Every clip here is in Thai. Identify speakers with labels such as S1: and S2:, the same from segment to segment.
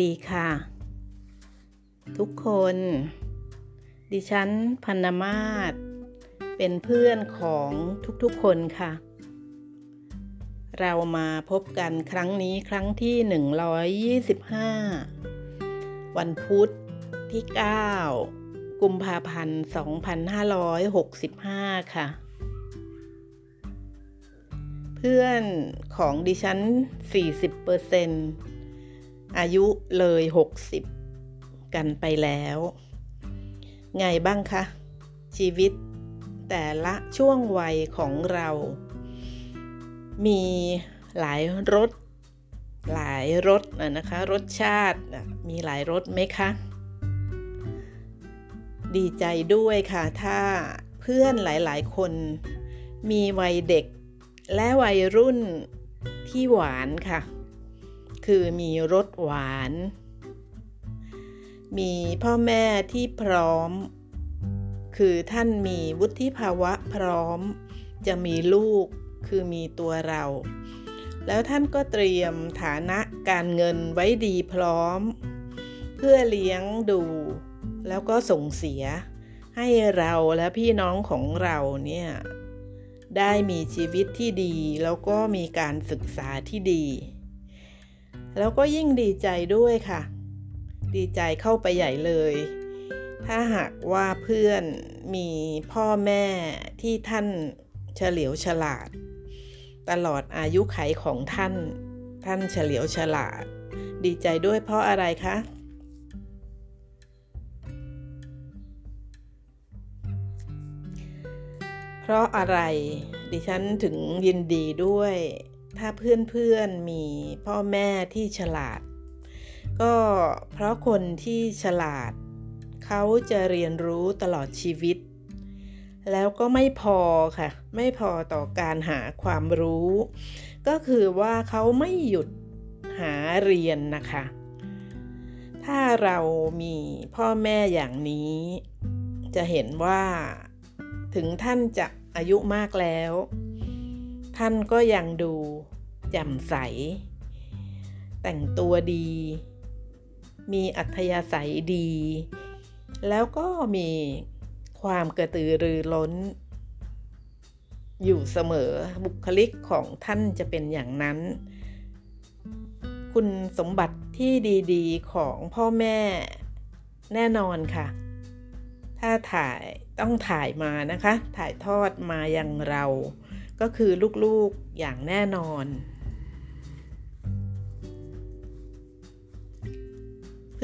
S1: ดีค่ะ ทุกคน ดิฉันพันมาศเป็นเพื่อนของทุกๆคนค่ะ เรามาพบกันครั้งนี้ครั้งที่ 125 วันพุธที่ 9 กุมภาพันธ์ 2565 ค่ะเพื่อนของดิฉัน 40%เป อายุเลยหกสิบกันไปแล้ว ไงบ้างคะ ชีวิตแต่ละช่วงวัยของเรา มีหลายรสหลายรสนะคะรสชาติมีหลายรสไหมคะ ดีใจด้วยค่ะถ้าเพื่อนหลายๆ คน มีวัยเด็กและวัยรุ่นที่หวานค่ะ คือมีรสหวาน มีพ่อแม่ที่พร้อม คือท่านมีวุฒิภาวะพร้อม จะมีลูกคือมีตัวเรา แล้วท่านก็เตรียมฐานะการเงินไว้ดีพร้อม เพื่อเลี้ยงดู แล้วก็ส่งเสีย ให้เราและพี่น้องของเราเนี่ยได้มีชีวิตที่ดี แล้วก็มีการศึกษาที่ดี แล้วก็ยิ่งดีใจด้วยค่ะ ดีใจเข้าไปใหญ่เลย ถ้าหากว่าเพื่อนมีพ่อแม่ที่ท่านเฉลียวฉลาด ตลอดอายุไขของท่าน ท่านเฉลียวฉลาด ดีใจด้วยเพราะอะไรคะเพราะอะไรดิฉันถึงยินดีด้วย ถ้าเพื่อนๆมีพ่อแม่ที่ฉลาด ก็เพราะคนที่ฉลาด เขาจะเรียนรู้ตลอดชีวิต แล้วก็ไม่พอค่ะ ไม่พอต่อการหาความรู้ ก็คือว่าเขาไม่หยุดหาเรียนนะคะ ถ้าเรามีพ่อแม่อย่างนี้ จะเห็นว่าถึงท่านจะอายุมากแล้ว ท่านก็ยังดู แจ่มใส แต่งตัวดี มีอัธยาศัยดี แล้วก็มีความกระตือรือร้น อยู่เสมอบุคลิกของท่านจะเป็นอย่างนั้น คุณสมบัติที่ดีๆของพ่อแม่แน่นอนค่ะ ถ้าถ่ายต้องถ่ายมานะคะ ถ่ายทอดมาอย่างเรา ก็คือลูกๆอย่างแน่นอน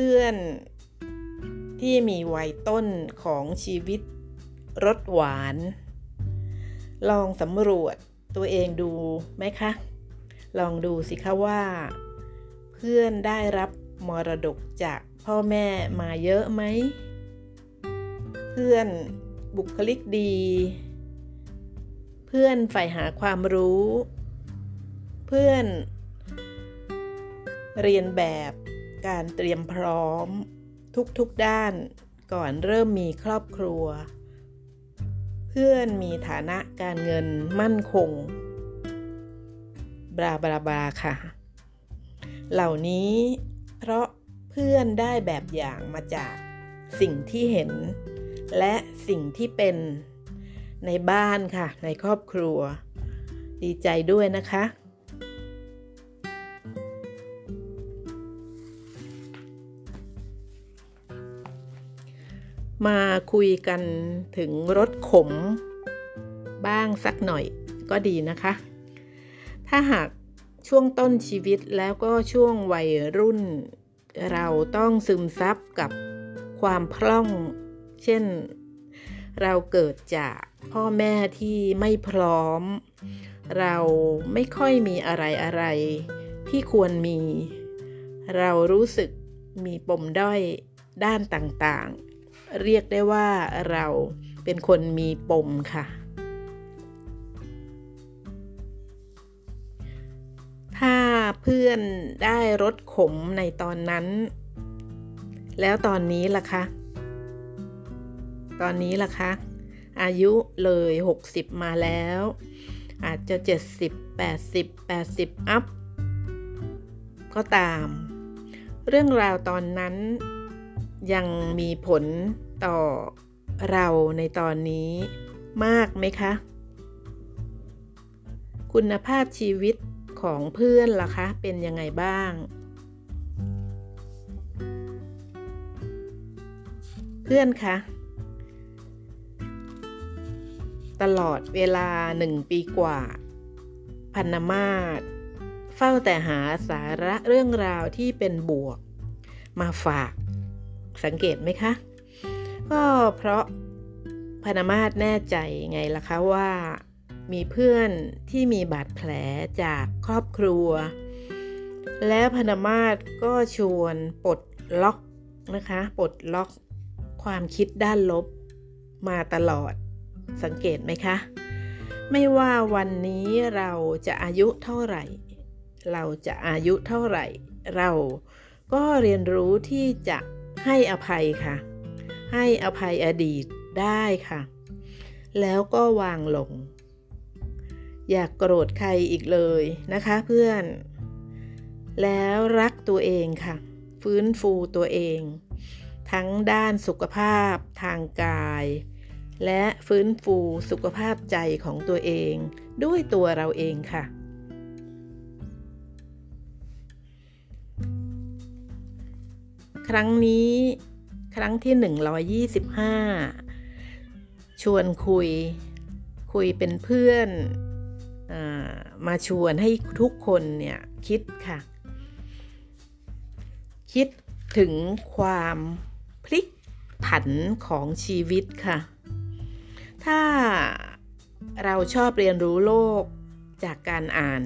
S1: พื่อนที่มีวัยต้นของชีวิตรสหวาน ลองสำรวจตัวเองดูไหมคะ ลองดูสิคะว่า เพื่อนได้รับมรดกจากพ่อแม่มาเยอะไหม เพื่อนบุคลิกดี เพื่อนใฝ่หาความรู้ เพื่อนเรียนแบบ การเตรียมพร้อม ทุกๆด้านก่อนเริ่มมีครอบครัว เพื่อนมีฐานะการเงินมั่นคงบลาบลาบาค่ะ เหล่านี้เพราะเพื่อนได้แบบอย่างมาจากสิ่งที่เห็น และสิ่งที่เป็นในบ้านค่ะ ในครอบครัว ดีใจด้วยนะคะ มาคุยกันถึงรถขมบ้างสักหน่อยก็ดีนะคะ ถ้าหากช่วงต้นชีวิตแล้วก็ช่วงวัยรุ่น เราต้องซึมซับกับความพร่อง เช่น เราเกิดจากพ่อแม่ที่ไม่พร้อม เราไม่ค่อยมีอะไรอะไรที่ควรมี เรารู้สึกมีปมด้อยด้านต่างๆ เรียกได้ว่าเราเป็นคนมีปมค่ะ ถ้าเพื่อนได้รถขมในตอนนั้น แล้วตอนนี้ล่ะคะ ตอนนี้ล่ะคะ อายุเลย 60 มาแล้ว อาจจะ 70 80 80 อัพ ก็ตาม เรื่องราวตอนนั้น ยังมีผลต่อเราในตอนนี้มากไหมคะ คุณภาพชีวิตของเพื่อนล่ะคะ เป็นยังไงบ้าง เพื่อนคะตลอดเวลาหนึ่งปีกว่า พันมาศเฝ้าแต่หาสาระเรื่องราวที่เป็นบวก มาฝาก สังเกตไหมคะ ก็เพราะพนามาศแน่ใจไงล่ะคะว่ามีเพื่อนที่มีบาดแผลจากครอบครัว แล้วพนามาศก็ชวนปลดล็อกนะคะปลดล็อกความคิดด้านลบมาตลอดสังเกตไหมคะ ไม่ว่าวันนี้เราจะอายุเท่าไหร่ เราจะอายุเท่าไหร่ เราก็เรียนรู้ที่จะ ให้อภัยค่ะ ให้อภัยอดีตได้ค่ะ แล้วก็วางลง อยากโกรธใครอีกเลยนะคะเพื่อน แล้วรักตัวเองค่ะ ฟื้นฟูตัวเอง ทั้งด้านสุขภาพทางกาย และฟื้นฟูสุขภาพใจของตัวเอง ด้วยตัวเราเองค่ะ ครั้งนี้ครั้งที่ 125 ชวนคุย คุยเป็นเพื่อนอมาชวนให้ทุกคนเนี่ยคิดค่ะ คิดถึงความพลิกผันของชีวิตค่ะ ถ้าเราชอบเรียนรู้โลกจากการอ่าน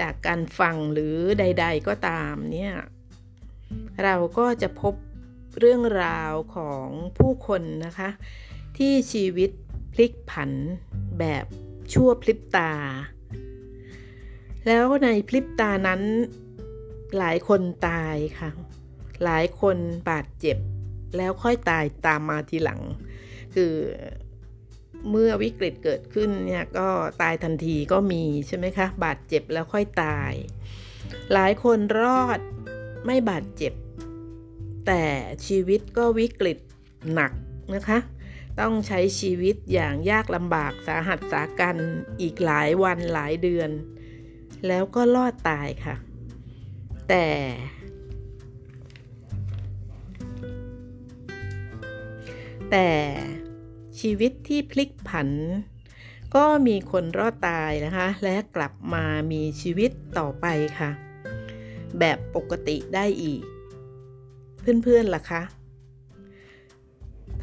S1: จากการฟังหรือใด ๆ ก็ตามเนี่ย เราก็จะพบเรื่องราวของผู้คนนะคะ ที่ชีวิตพลิกผันแบบชั่วพลิบตา แล้วในพลิบตานั้นหลายคนตายค่ะ หลายคนบาดเจ็บ แล้วค่อยตายตามมาทีหลัง คือเมื่อวิกฤตเกิดขึ้นเนี่ยก็ตายทันทีก็มีใช่ไหมคะ บาดเจ็บแล้วค่อยตาย หลายคนรอด ไม่บาดเจ็บ แต่ชีวิตก็วิกฤตหนักนะคะ ต้องใช้ชีวิตอย่างยากลำบากสาหัสสากันอีกหลายวันหลายเดือน แล้วก็รอดตายค่ะ แต่ แต่ชีวิตที่พลิกผัน ก็มีคนรอดตายนะคะ และกลับมามีชีวิตต่อไปค่ะ แบบปกติได้อีก เพื่อนๆล่ะคะ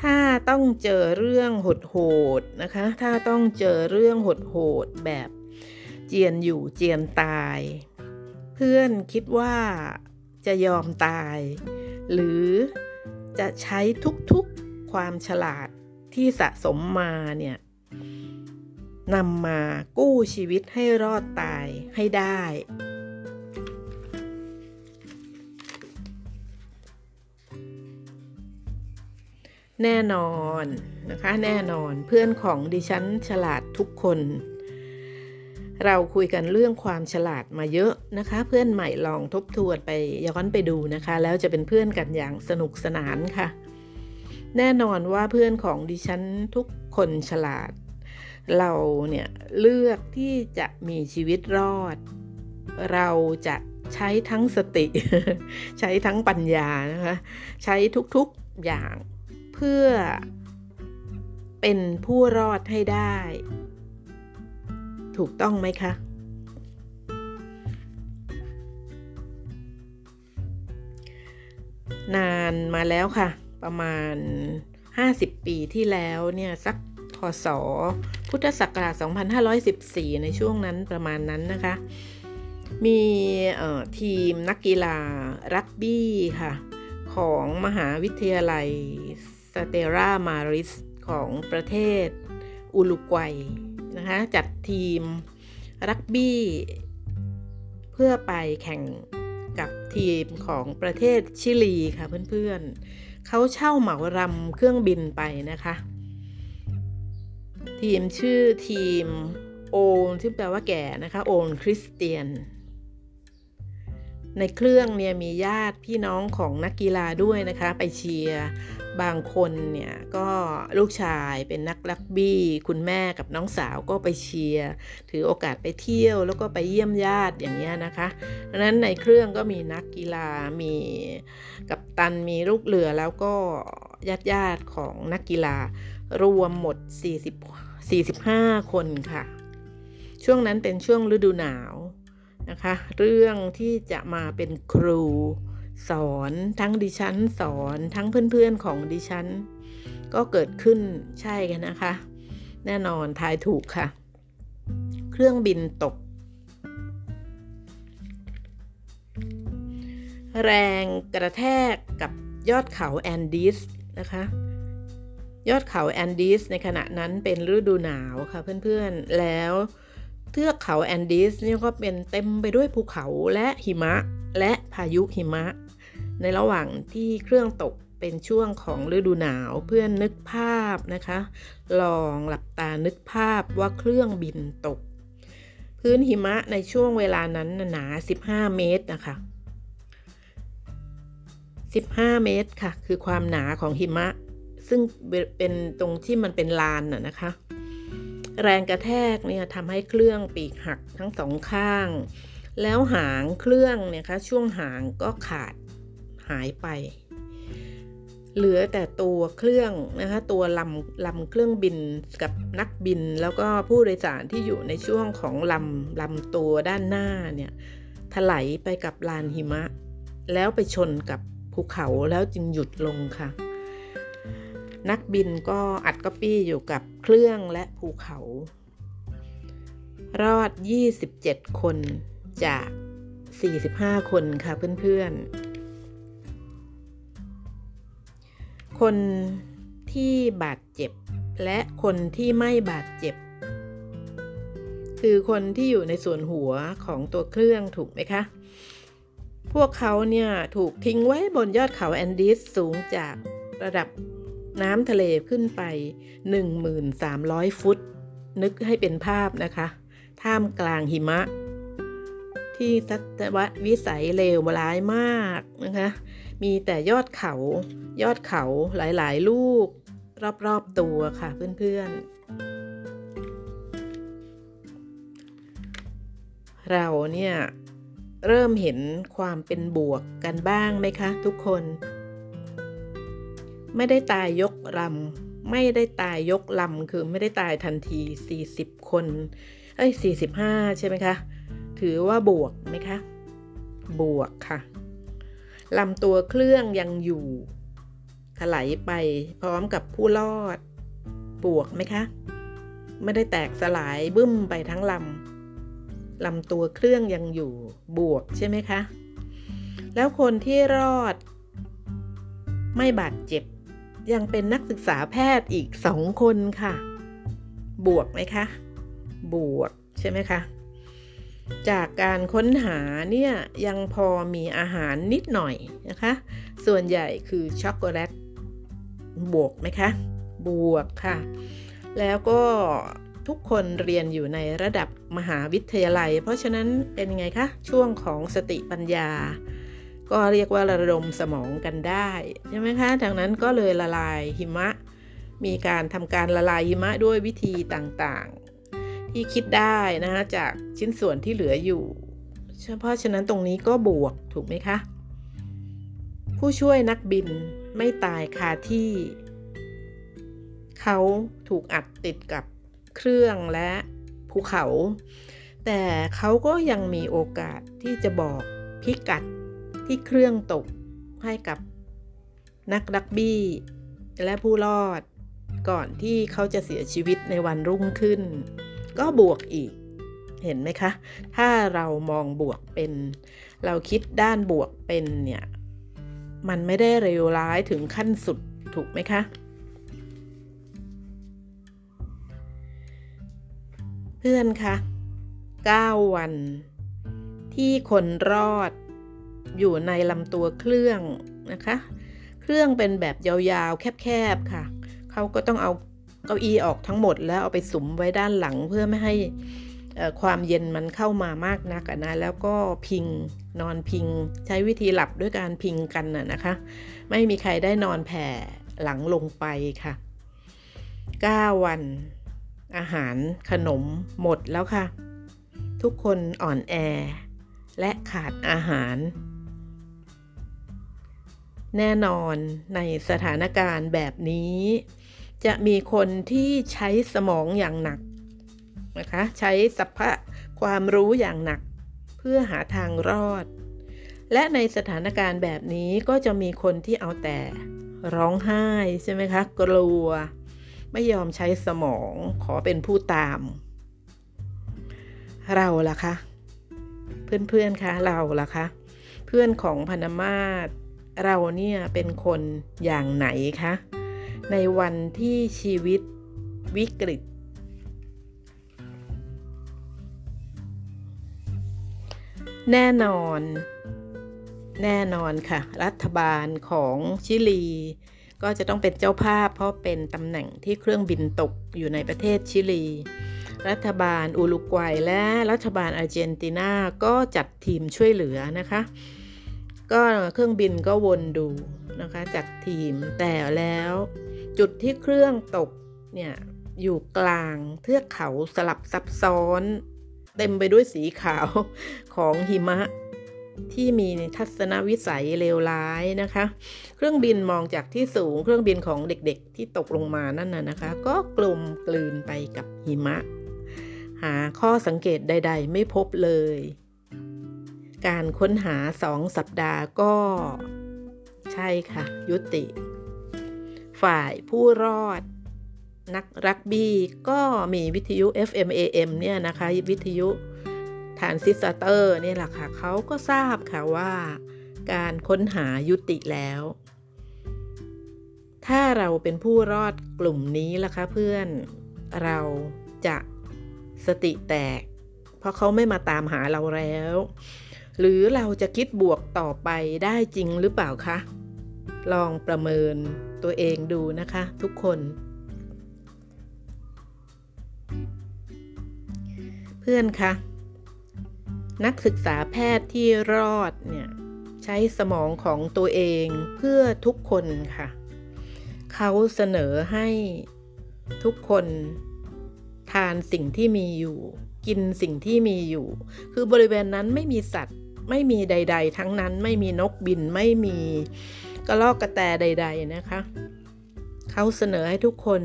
S1: ถ้าต้องเจอเรื่องโหดๆนะคะ ถ้าต้องเจอเรื่องโหดๆแบบเจียนอยู่เจียนตาย เพื่อนคิดว่าจะยอมตาย หรือจะใช้ทุกๆความฉลาดที่สะสมมาเนี่ยนำมากู้ชีวิตให้รอดตายให้ได้ แน่นอนนะคะแน่นอนเพื่อนของดิฉันฉลาดทุกคน เราคุยกันเรื่องความฉลาดมาเยอะนะคะ เพื่อนใหม่ลองทบทวนไปย้อนไปดูนะคะ แล้วจะเป็นเพื่อนกันอย่างสนุกสนานค่ะ แน่นอนว่าเพื่อนของดิฉันทุกคนฉลาด เราเนี่ยเลือกที่จะมีชีวิตรอด เราจะใช้ทั้งสติ ใช้ทั้งปัญญานะคะ ใช้ทุกๆอย่าง เพื่อเป็นผู้รอดให้ได้ ถูกต้องไหมคะนานมาแล้วค่ะ ประมาณ 50 ปีที่แล้วเนี่ย สักพศ พุทธศักราช 2514 ในช่วงนั้นประมาณนั้นนะคะ มีทีมนักกีฬารักบี้ค่ะ ของมหาวิทยาลัย เตรามาริสของประเทศอุลุกวัยนะคะจัดทีมรักบี้ เพื่อไปแข่งกับทีมของประเทศชิลีค่ะเพื่อนๆเขาเช่าเหมารำเครื่องบินไปนะคะ ทีมชื่อทีมโอนซึ่งแปลว่าแก่นะคะ โอนคริสเตียน ในเครื่องเนี่ยมีญาติพี่น้องของนักกีฬาด้วยนะคะ ไปเชียร์บางคนเนี่ยก็ลูกชายเป็นนักลักบี้ คุณแม่กับน้องสาวก็ไปเชียร์ถือโอกาสไปเที่ยวแล้วก็ไปเยี่ยมญาติอย่างเงี้ยนะคะดังนั้นในเครื่องก็มีนักกีฬามีกัปตันมีลูกเรือแล้วก็ญาติญาติของนักกีฬารวมหมด 40 45 คนค่ะ ช่วงนั้นเป็นช่วงฤดูหนาว นะคะ เรื่องที่จะมาเป็นครูสอนทั้งดิฉันสอนทั้งเพื่อนๆของดิฉัน ก็เกิดขึ้นใช่กันนะคะ แน่นอนทายถูกค่ะ เครื่องบินตก แรงกระแทกกับยอดเขาแอนดีสนะคะยอดเขาแอนดีสในขณะนั้นเป็นฤดูหนาวค่ะเพื่อนๆ แล้ว ทือกเขาแอนดีสนี่ก็เป็นเต็มไปด้วยภูเขาและหิมะและพายุหิมะ ในระหว่างที่เครื่องตกเป็นช่วงของฤดูหนาวเพื่อนนึกภาพนะคะ ลองหลับตานึกภาพว่าเครื่องบินตก พื้นหิมะในช่วงเวลานั้นหนา 15 เมตรนะคะ 15 เมตรค่ะ คือความหนาของหิมะ ซึ่งเป็นตรงที่มันเป็นลานน่ะนะคะ แรงกระแทกเนี่ยทำให้เครื่องปีกหักทั้งสองข้าง แล้วหางเครื่องเนี่ยคะช่วงหางก็ขาดหายไป เหลือแต่ตัวเครื่องนะคะตัวลำลำเครื่องบินกับนักบิน แล้วก็ผู้โดยสารที่อยู่ในช่วงของลำลำตัวด้านหน้าเนี่ยถลายไปกับลานหิมะ แล้วไปชนกับภูเขาแล้วจึงหยุดลงค่ะ นักบินก็อัดก๊อปปี้อยู่กับเครื่องและภูเขา รอด 27 คนจาก 45 คนค่ะเพื่อนๆ คนที่บาดเจ็บและคนที่ไม่บาดเจ็บ คือคนที่อยู่ในส่วนหัวของตัวเครื่องถูกไหมคะ พวกเขาเนี่ยถูกทิ้งไว้บนยอดเขาแอนดีสสูงจากระดับ น้ำทะเลขึ้นไป 1,300 ฟุต นึกให้เป็นภาพนะคะ ท่ามกลางหิมะ ที่ทัศววิสัยเลวร้ายมากนะคะ มีแต่ยอดเขา ยอดเขาหลายๆ ลูก รอบๆตัวค่ะเพื่อนๆ เราเนี่ยเริ่มเห็นความเป็นบวกกันบ้างไหมคะทุกคน ไม่ได้ตายยกลำไม่ได้ตายยกลำคือไม่ได้ตายทันที 40 คน เอ้ย 45 ใช่ไหมคะ ถือว่าบวกไหมคะ บวกค่ะลำตัวเครื่องยังอยู่ ถลายไปพร้อมกับผู้รอด บวกไหมคะ ไม่ได้แตกสลายบึ้มไปทั้งลำลำตัวเครื่องยังอยู่ บวกใช่ไหมคะ แล้วคนที่รอด ไม่บาดเจ็บ ยังเป็นนักศึกษาแพทย์อีกสองคนค่ะ บวกไหมคะ บวกใช่ไหมคะ จากการค้นหาเนี่ยยังพอมีอาหารนิดหน่อยนะคะ ส่วนใหญ่คือช็อกโกแลต บวกไหมคะ บวกค่ะ แล้วก็ทุกคนเรียนอยู่ในระดับมหาวิทยาลัย เพราะฉะนั้นเป็นไงคะ ช่วงของสติปัญญา ก็เรียกว่าระดมสมองกันได้ใช่ไหมคะดังนั้นก็เลยละลายหิมะ มีการทำการละลายหิมะด้วยวิธีต่างๆ ที่คิดได้นะคะจากชิ้นส่วนที่เหลืออยู่ เพราะฉะนั้นตรงนี้ก็บวกถูกไหมคะ ผู้ช่วยนักบินไม่ตายคาที่ เขาถูกอัดติดกับเครื่องและภูเขา แต่เขาก็ยังมีโอกาสที่จะบอกพิกัด ที่เครื่องตกให้กับนักดักบี้และผู้รอด ก่อนที่เขาจะเสียชีวิตในวันรุ่งขึ้น ก็บวกอีก เห็นไหมคะ ถ้าเรามองบวกเป็น เราคิดด้านบวกเป็นเนี่ย มันไม่ได้เลวร้ายถึงขั้นสุดถูกไหมคะเพื่อนคะ9วัน ที่คนรอด อยู่ในลำตัวเครื่องนะคะ เครื่องเป็นแบบยาวๆ แคบๆค่ะ เขาก็ต้องเอาเก้าอี้ออกทั้งหมดแล้วเอาไปสุมไว้ด้านหลังเพื่อไม่ให้ความเย็นมันเข้ามามากนักนะแล้วก็พิงนอนพิงใช้วิธีหลับด้วยการพิงกันนะนะคะ ไม่มีใครได้นอนแผ่หลังลงไปค่ะ 9 วัน อาหารขนมหมดแล้วค่ะ ทุกคนอ่อนแอ และขาดอาหาร แน่นอนในสถานการณ์แบบนี้ จะมีคนที่ใช้สมองอย่างหนักนะคะใช้สัพพะความรู้อย่างหนัก เพื่อหาทางรอด และในสถานการณ์แบบนี้ก็จะมีคนที่เอาแต่ร้องไห้ใช่ไหมคะ กลัว ไม่ยอมใช้สมองขอเป็นผู้ตาม เราล่ะคะ เพื่อนๆคะเราล่ะคะ เพื่อนของพนมาศ เราเนี่ยเป็นคนอย่างไหนคะ ในวันที่ชีวิตวิกฤต แน่นอน แน่นอนค่ะ รัฐบาลของชิลี ก็จะต้องเป็นเจ้าภาพ เพราะเป็นตำแหน่งที่เครื่องบินตกอยู่ในประเทศชิลี รัฐบาลอุรุกวัยและรัฐบาลอาร์เจนตินาก็จัดทีมช่วยเหลือนะคะ ก็เครื่องบินก็วนดูนะคะจัดทีมแต่แล้วจุดที่เครื่องตกเนี่ยอยู่กลางเทือกเขาสลับซับซ้อน เต็มไปด้วยสีขาวของหิมะ ที่มีทัศนวิสัยเลวร้ายนะคะ เครื่องบินมองจากที่สูงเครื่องบินของเด็กๆที่ตกลงมานั่นน่ะนะคะ ก็กลมกลืนไปกับหิมะ หาข้อสังเกตใด ๆ ไม่พบเลย การค้นหาสองสัปดาห์ก็ใช่ค่ะ ยุติ ฝ่ายผู้รอด นักรักบี้ก็มีวิทยุ FM AM เนี่ยนะคะ วิทยุฐานซิสเตอร์นี่แหละค่ะ เขาก็ทราบค่ะว่า การค้นหายุติแล้ว ถ้าเราเป็นผู้รอดกลุ่มนี้ล่ะคะเพื่อนเราจะสติแตก เพราะเขาไม่มาตามหาเราแล้ว หรือเราจะคิดบวกต่อไปได้จริงหรือเปล่าคะ ลองประเมินตัวเองดูนะคะทุกคน เพื่อนคะนักศึกษาแพทย์ที่รอดเนี่ยใช้สมองของตัวเองเพื่อทุกคนค่ะ เขาเสนอให้ทุกคนทานสิ่งที่มีอยู่ กินสิ่งที่มีอยู่ คือบริเวณนั้นไม่มีสัตว์ ไม่มีใด ๆ ทั้งนั้นไม่มีนกบินไม่มีกระรอกกระแตใด ๆนะคะ เขาเสนอให้ทุกคน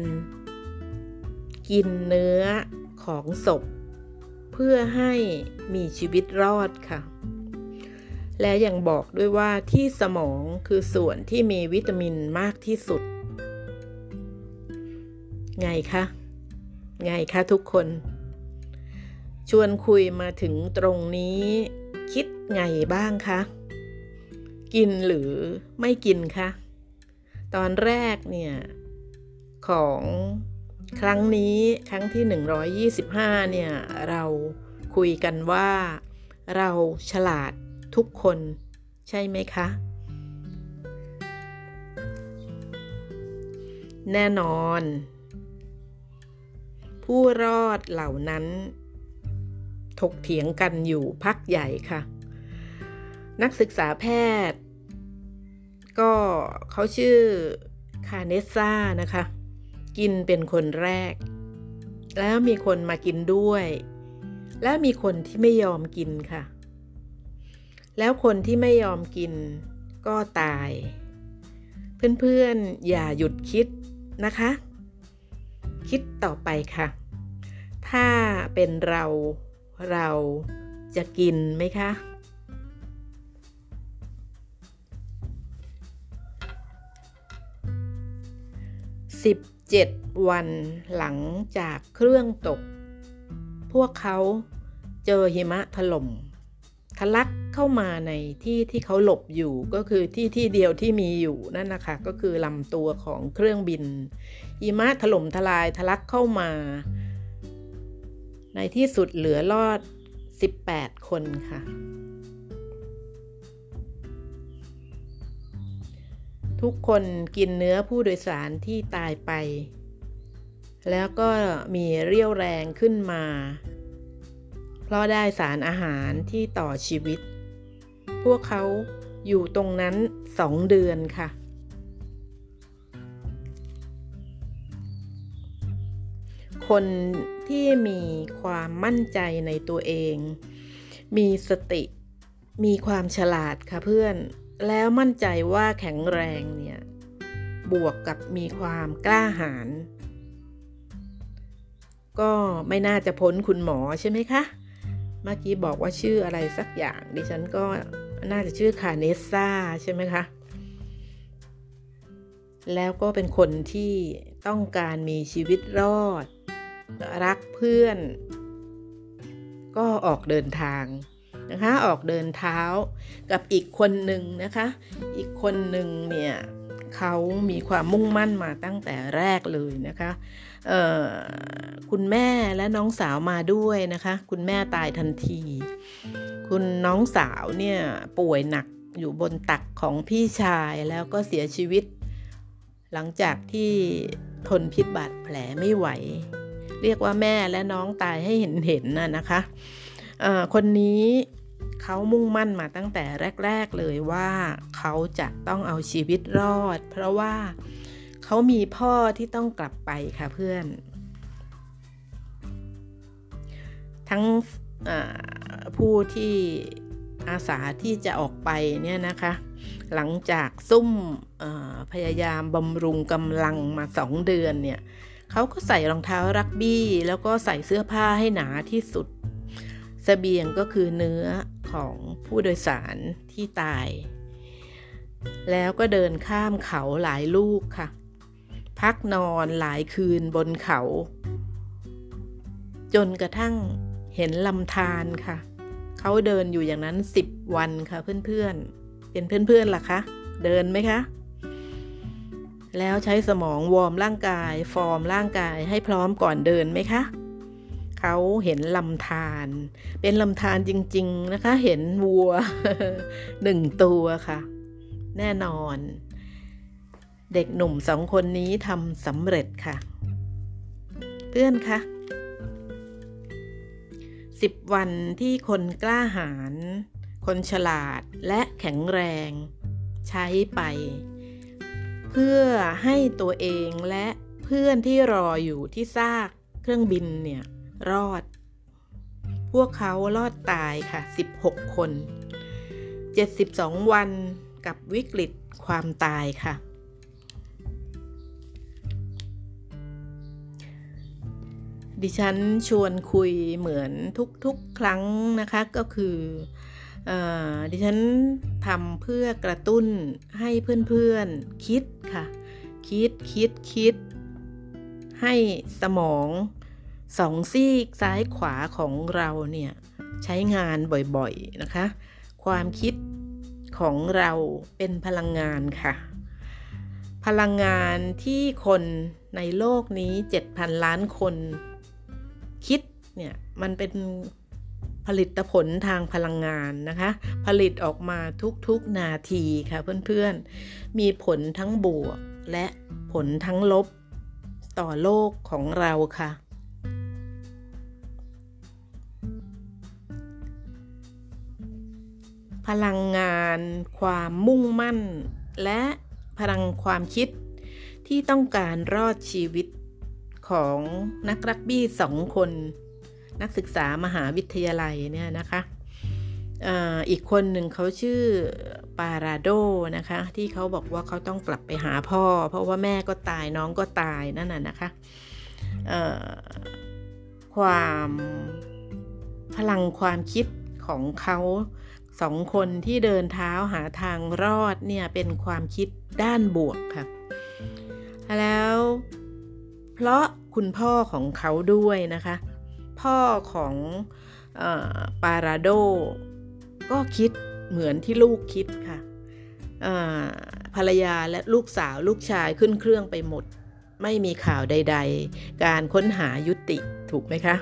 S1: กินเนื้อของศพ เพื่อให้มีชีวิตรอดค่ะ และยังบอกด้วยว่าที่สมองคือส่วนที่มีวิตามินมากที่สุด ไงคะไงคะทุกคน ชวนคุยมาถึงตรงนี้ คิดไงบ้างคะ กินหรือไม่กินคะ ตอนแรกเนี่ย ของครั้งนี้ครั้งที่ 125 เนี่ย เราคุยกันว่าเราฉลาดทุกคนใช่ไหมคะ แน่นอน ผู้รอดเหล่านั้น ถกเถียงกันอยู่พักใหญ่ค่ะ นักศึกษาแพทย์ ก็เขาชื่อคาเนซ่านะคะ กินเป็นคนแรก แล้วมีคนมากินด้วย แล้วมีคนที่ไม่ยอมกินค่ะ แล้วคนที่ไม่ยอมกินก็ตาย เพื่อนๆอย่าหยุดคิดนะคะ คิดต่อไปค่ะ ถ้าเป็นเรา เราจะกินไหมคะ สิบ7วันหลังจากเครื่องตก พวกเขาเจอหิมะถล่มทะลักเข้ามาในที่ที่เขาหลบอยู่ก็คือที่ที่เดียวที่มีอยู่นั่นนะคะก็คือลำตัวของเครื่องบินหิมะถล่มทลายทะลักเข้ามา ในที่สุดเหลือรอด 18 คนค่ะ ทุกคนกินเนื้อผู้โดยสารที่ตายไป แล้วก็มีเรี่ยวแรงขึ้นมา เพราะได้สารอาหารที่ต่อชีวิต พวกเขาอยู่ตรงนั้นสองเดือนค่ะคน ที่มีความมั่นใจในตัวเอง มีสติ มีความฉลาดค่ะเพื่อน แล้วมั่นใจว่าแข็งแรงเนี่ย บวกกับมีความกล้าหาญ ก็ไม่น่าจะพ้นคุณหมอใช่ไหมคะ เมื่อกี้บอกว่าชื่ออะไรสักอย่าง ดิฉันก็น่าจะชื่อคาเนซ่าใช่ไหมคะแล้วก็เป็นคนที่ต้องการมีชีวิตรอด รักเพื่อน ก็ออกเดินทางนะคะออกเดินเท้ากับอีกคนหนึ่งนะคะ อีกคนหนึ่งเนี่ยเขามีความมุ่งมั่นมาตั้งแต่แรกเลยนะคะคุณแม่และน้องสาวมาด้วยนะคะ คุณแม่ตายทันที คุณน้องสาวเนี่ยป่วยหนักอยู่บนตักของพี่ชายแล้วก็เสียชีวิต หลังจากที่ทนพิษบาดแผลไม่ไหว เรียกว่าแม่และน้องตายให้เห็นเห็นน่ะนะคะคนนี้เขามุ่งมั่นมาตั้งแต่แรก ๆเลยว่าเขาจะต้องเอาชีวิตรอด เพราะว่าเขามีพ่อที่ต้องกลับไปค่ะเพื่อน ทั้งผู้ที่อาสาที่จะออกไปเนี่ยนะคะ หลังจากซุ่มพยายามบำรุงกำลังมาสองเดือนเนี่ย เขาก็ใส่รองเท้ารักบี้ แล้วก็ใส่เสื้อผ้าให้หนาที่สุดสเสบียงก็คือเนื้อของผู้โดยสารที่ตาย แล้วก็เดินข้ามเขาหลายลูกค่ะ พักนอนหลายคืนบนเขา จนกระทั่งเห็นลำธารค่ะ เขาเดินอยู่อย่างนั้นสิบวันค่ะเพื่อนๆเป็นเพื่อนๆล่ะคะ เดินไหมคะ แล้วใช้สมองวอร์มร่างกาย ฟอร์มร่างกายให้พร้อมก่อนเดินไหมคะเขาเห็นลำธารเป็นลำธารจริง ๆนะคะ เห็นวัวหนึ่งตัวค่ะ แน่นอน เด็กหนุ่มสองคนนี้ทำสำเร็จค่ะ เพื่อนคะสิบวันที่คนกล้าหาญคนฉลาดและแข็งแรง ใช้ไป เพื่อให้ตัวเองและเพื่อนที่รออยู่ที่ซากเครื่องบินเนี่ยรอด พวกเขารอดตายค่ะ 16 คน 72 วันกับวิกฤตความตายค่ะ ดิฉันชวนคุยเหมือนทุกๆครั้งนะคะก็คืออ ดิฉันทำเพื่อกระตุ้นให้เพื่อนๆคิดค่ะ คิดคิดคิด ให้สมองสองซีกซ้ายขวาของเราเนี่ยใช้งานบ่อยๆนะคะ ความคิดของเราเป็นพลังงานค่ะ พลังงานที่คนในโลกนี้ 7,000 ล้านคนคิดเนี่ยมันเป็น ผลิตผลทางพลังงานนะคะ ผลิตออกมาทุกๆนาทีค่ะเพื่อนๆ มีผลทั้งบวกและผลทั้งลบต่อโลกของเราค่ะ พลังงานความมุ่งมั่น และพลังความคิดที่ต้องการรอดชีวิตของนักรักบี้สองคน นักศึกษามหาวิทยาลัยเนี่ยนะคะอีกคนหนึ่งเขาชื่อปาราโดนะคะที่เขาบอกว่าเขาต้องกลับไปหาพ่อ เพราะว่าแม่ก็ตายน้องก็ตายนั่นน่ะนะคะความพลังความคิดของเขาสองคนที่เดินเท้าหาทางรอดเนี่ยเป็นความคิดด้านบวกค่ะแล้วเพราะคุณพ่อของเขาด้วยนะคะ พ่อของอปาราโดก็คิดเหมือนที่ลูกคิดค่ะภรรยาและลูกสาวลูกชายขึ้นเครื่องไปหมด ไม่มีข่าวใด ๆ การค้นหายุติถูกไหมคะ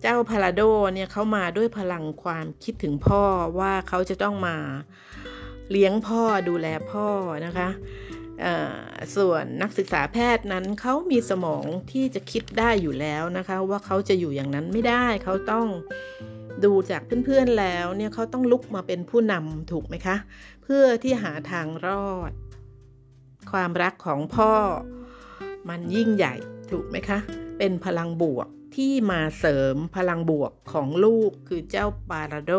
S1: เจ้าพาราโดเนี่ยเขามาด้วยพลังความคิดถึงพ่อว่าเขาจะต้องมาเลี้ยงพ่อดูแลพ่อนะคะ ส่วนนักศึกษาแพทย์นั้นเขามีสมองที่จะคิดได้อยู่แล้วนะคะ ว่าเขาจะอยู่อย่างนั้นไม่ได้เขาต้องดูจากเพื่อนๆแล้วเนี่ยเขาต้องลุกมาเป็นผู้นำถูกไหมคะ เพื่อที่หาทางรอด ความรักของพ่อมันยิ่งใหญ่ถูกไหมคะ เป็นพลังบวกที่มาเสริมพลังบวกของลูกคือเจ้าปาราโด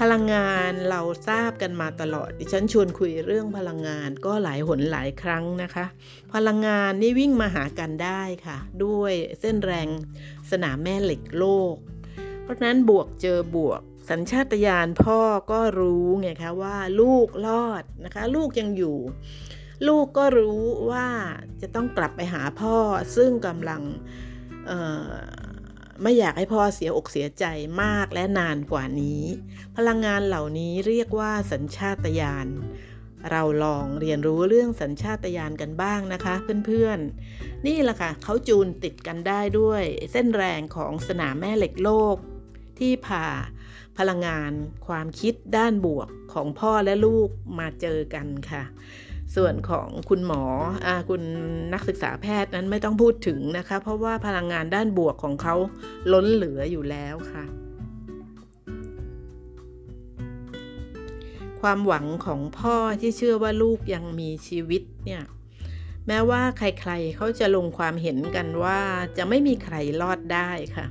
S1: พลังงานเราทราบกันมาตลอด ดิฉันชวนคุยเรื่องพลังงานก็หลายหนหลายครั้งนะคะ พลังงานนี่วิ่งมาหากันได้ค่ะ ด้วยเส้นแรงสนามแม่เหล็กโลก เพราะนั้นบวกเจอบวก สัญชาตญาณพ่อก็รู้ไงคะว่าลูกรอดนะคะ ลูกยังอยู่ ลูกก็รู้ว่าจะต้องกลับไปหาพ่อซึ่งกำลัง ไม่อยากให้พ่อเสียอกเสียใจมากและนานกว่านี้ พลังงานเหล่านี้เรียกว่าสัญชาตญาณเราลองเรียนรู้เรื่องสัญชาตญาณกันบ้างนะคะเพื่อนๆ นี่แหละค่ะเขาจูนติดกันได้ด้วยเส้นแรงของสนามแม่เหล็กโลก ที่พาพลังงานความคิดด้านบวกของพ่อและลูกมาเจอกันค่ะ ส่วนของคุณหมออคุณนักศึกษาแพทย์นั้นไม่ต้องพูดถึงนะคะ เพราะว่าพลังงานด้านบวกของเขาล้นเหลืออยู่แล้วค่ะ ความหวังของพ่อที่เชื่อว่าลูกยังมีชีวิตเนี่ยแม้ว่าใครๆ เขาจะลงความเห็นกันว่าจะไม่มีใครรอดได้ค่ะ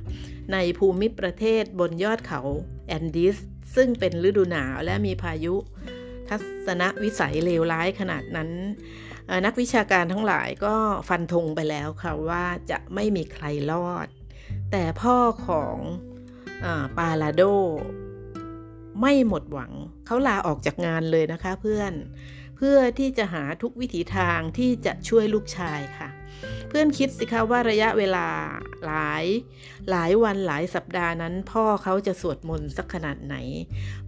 S1: ในภูมิประเทศบนยอดเขาแอนดิส ซึ่งเป็นฤดูหนาวและมีพายุ ทัศนวิสัยเลวร้ายขนาดนั้น นักวิชาการทั้งหลายก็ฟันธงไปแล้วค่ะว่าจะไม่มีใครรอด แต่พ่อของอปาลาโดไม่หมดหวัง เขาลาออกจากงานเลยนะคะเพื่อน เพื่อที่จะหาทุกวิถีทางที่จะช่วยลูกชายค่ะ เพื่อนคิดสิคะว่าระยะเวลาหลาย หลายวันหลายสัปดาห์นั้น พ่อเขาจะสวดมนต์สักขนาดไหน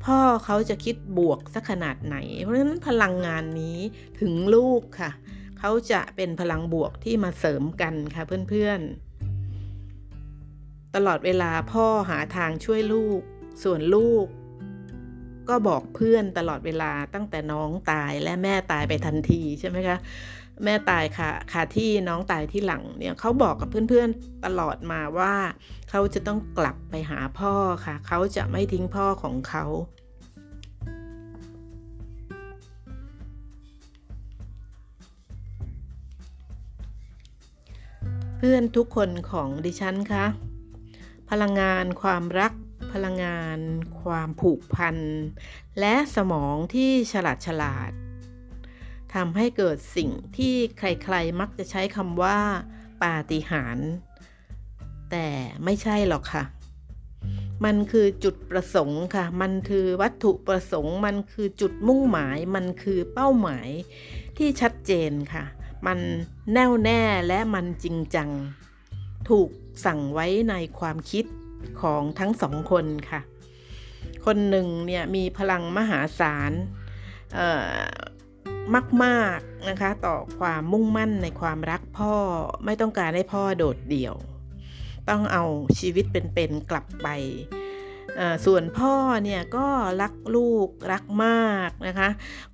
S1: พ่อเขาจะคิดบวกสักขนาดไหน เพราะฉะนั้นพลังงานนี้ถึงลูกค่ะ เขาจะเป็นพลังบวกที่มาเสริมกันค่ะเพื่อนๆ ตลอดเวลาพ่อหาทางช่วยลูก ส่วนลูกก็บอกเพื่อนตลอดเวลาตั้งแต่น้องตายและแม่ตายไปทันทีใช่ไหมคะ แม่ตายค่ะค่ะที่น้องตายที่หลังเนี่ยเขาบอกกับเพื่อนๆตลอดมาว่าเขาจะต้องกลับไปหาพ่อค่ะ เขาจะไม่ทิ้งพ่อของเขาเพื่อนทุกคนของดิฉันคะพลังงานความรักพลังงาน ความผูกพัน และสมองที่ฉลาดฉลาด ทำให้เกิดสิ่งที่ใครๆมักจะใช้คำว่า ปาฏิหาริย์แต่ไม่ใช่หรอกค่ะ มันคือจุดประสงค์ค่ะ มันคือวัตถุประสงค์ มันคือจุดมุ่งหมาย มันคือเป้าหมายที่ชัดเจนค่ะ มันแน่วแน่และมันจริงจัง ถูกสั่งไว้ในความคิดของทั้งสองคนค่ะ คนหนึ่งเนี่ยมีพลังมหาศาล มากๆนะคะ ต่อความมุ่งมั่นในความรักพ่อไม่ต้องการให้พ่อโดดเดี่ยว ต้องเอาชีวิตเป็นๆกลับไป ส่วนพ่อเนี่ยก็รักลูกรักมากนะคะ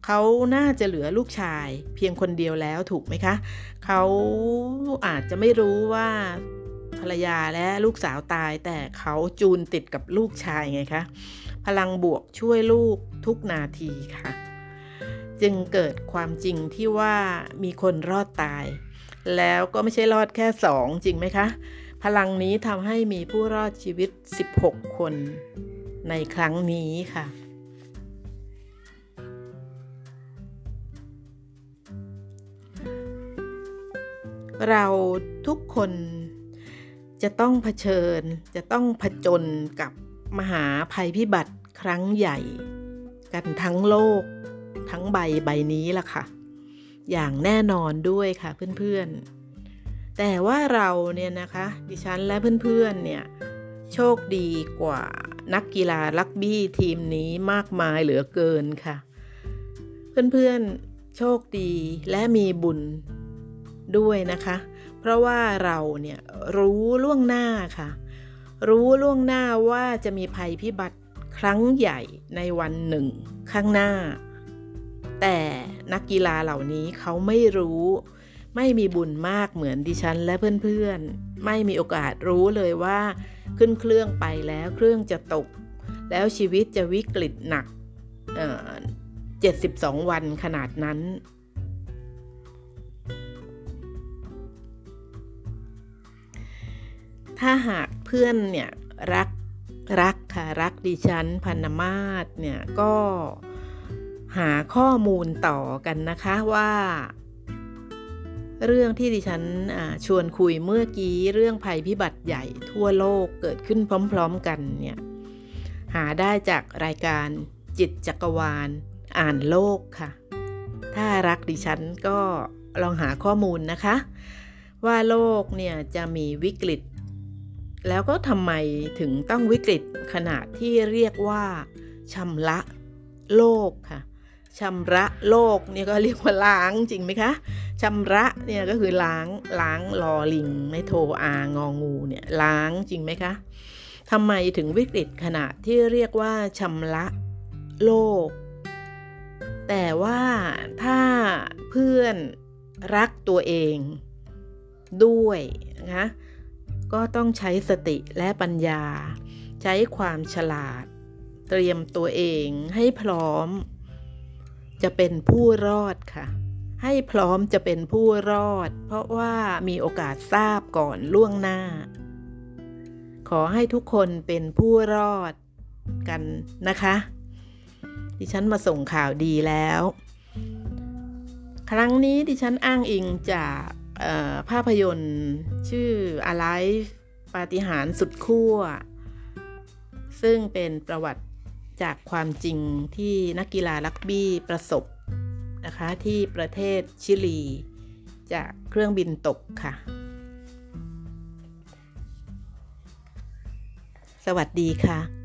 S1: เขาน่าจะเหลือลูกชายเพียงคนเดียวแล้วถูกไหมคะ เขาอาจจะไม่รู้ว่าภรรยาและลูกสาวตายแต่เขาจูนติดกับลูกชายไงคะ พลังบวกช่วยลูกทุกนาทีค่ะ จึงเกิดความจริงที่ว่ามีคนรอดตาย แล้วก็ไม่ใช่รอดแค่สองจริงไหมคะ พลังนี้ทำให้มีผู้รอดชีวิต 16 คนในครั้งนี้ค่ะ เราทุกคนจะต้องเผชิญ จะต้องผจญกับมหาภัยพิบัติครั้งใหญ่ กันทั้งโลก ทั้งใบใบนี้ล่ะค่ะ อย่างแน่นอนด้วยค่ะเพื่อนๆ แต่ว่าเราเนี่ยนะคะ ดิฉันและเพื่อนๆเนี่ยโชคดีกว่านักกีฬาลักบี้ทีมนี้มากมายเหลือเกินค่ะ เพื่อนๆ โชคดีและมีบุญด้วยนะคะ เพราะว่าเราเนี่ยรู้ล่วงหน้าค่ะ รู้ล่วงหน้าว่าจะมีภัยพิบัติครั้งใหญ่ในวันหนึ่งข้างหน้า แต่นักกีฬาเหล่านี้เขาไม่รู้ ไม่มีบุญมากเหมือนดิฉันและเพื่อนๆ ไม่มีโอกาสรู้เลยว่า ขึ้นเครื่องไปแล้วเครื่องจะตก แล้วชีวิตจะวิกฤตหนักเจ็ดสิบสองวันขนาดนั้นถ้าหากเพื่อนเนี่ยรักรักค่ะรักดิฉันพันนมาศเนี่ยก็ หาข้อมูลต่อกันนะคะว่า เรื่องที่ดิฉันชวนคุยเมื่อกี้เรื่องภัยพิบัติใหญ่ทั่วโลกเกิดขึ้นพร้อมๆกันเนี่ยหาได้จากรายการจิตจักรวาล อ่านโลกค่ะ ถ้ารักดิฉันก็ลองหาข้อมูลนะคะ ว่าโลกเนี่ยจะมีวิกฤต แล้วก็ทำไมถึงต้องวิกฤตขนาดที่เรียกว่าชำระโลกค่ะ ชำระโลกเนี่ยก็เรียกว่าล้างจริงไหมคะชำระเนี่ยก็คือล้างล้างลอลิงไม่โทอางองูเนี่ยล้างจริงไหมคะทำไมถึงวิกฤตขนาดที่เรียกว่าชำระโลก แต่ว่าถ้าเพื่อนรักตัวเองด้วยนะก็ต้องใช้สติและปัญญา ใช้ความฉลาด เตรียมตัวเองให้พร้อม จะเป็นผู้รอดค่ะ ให้พร้อมจะเป็นผู้รอด เพราะว่ามีโอกาสทราบก่อนล่วงหน้า ขอให้ทุกคนเป็นผู้รอดกันนะคะ ดิฉันมาส่งข่าวดีแล้ว ครั้งนี้ดิฉันอ้างอิงจากภาพยนตร์ชื่อ Alive ปาฏิหาริย์สุดขั้วซึ่งเป็นประวัติ จากความจริงที่นักกีฬาลักบี้ประสบนะคะที่ประเทศชิลี จากเครื่องบินตกค่ะ สวัสดีค่ะ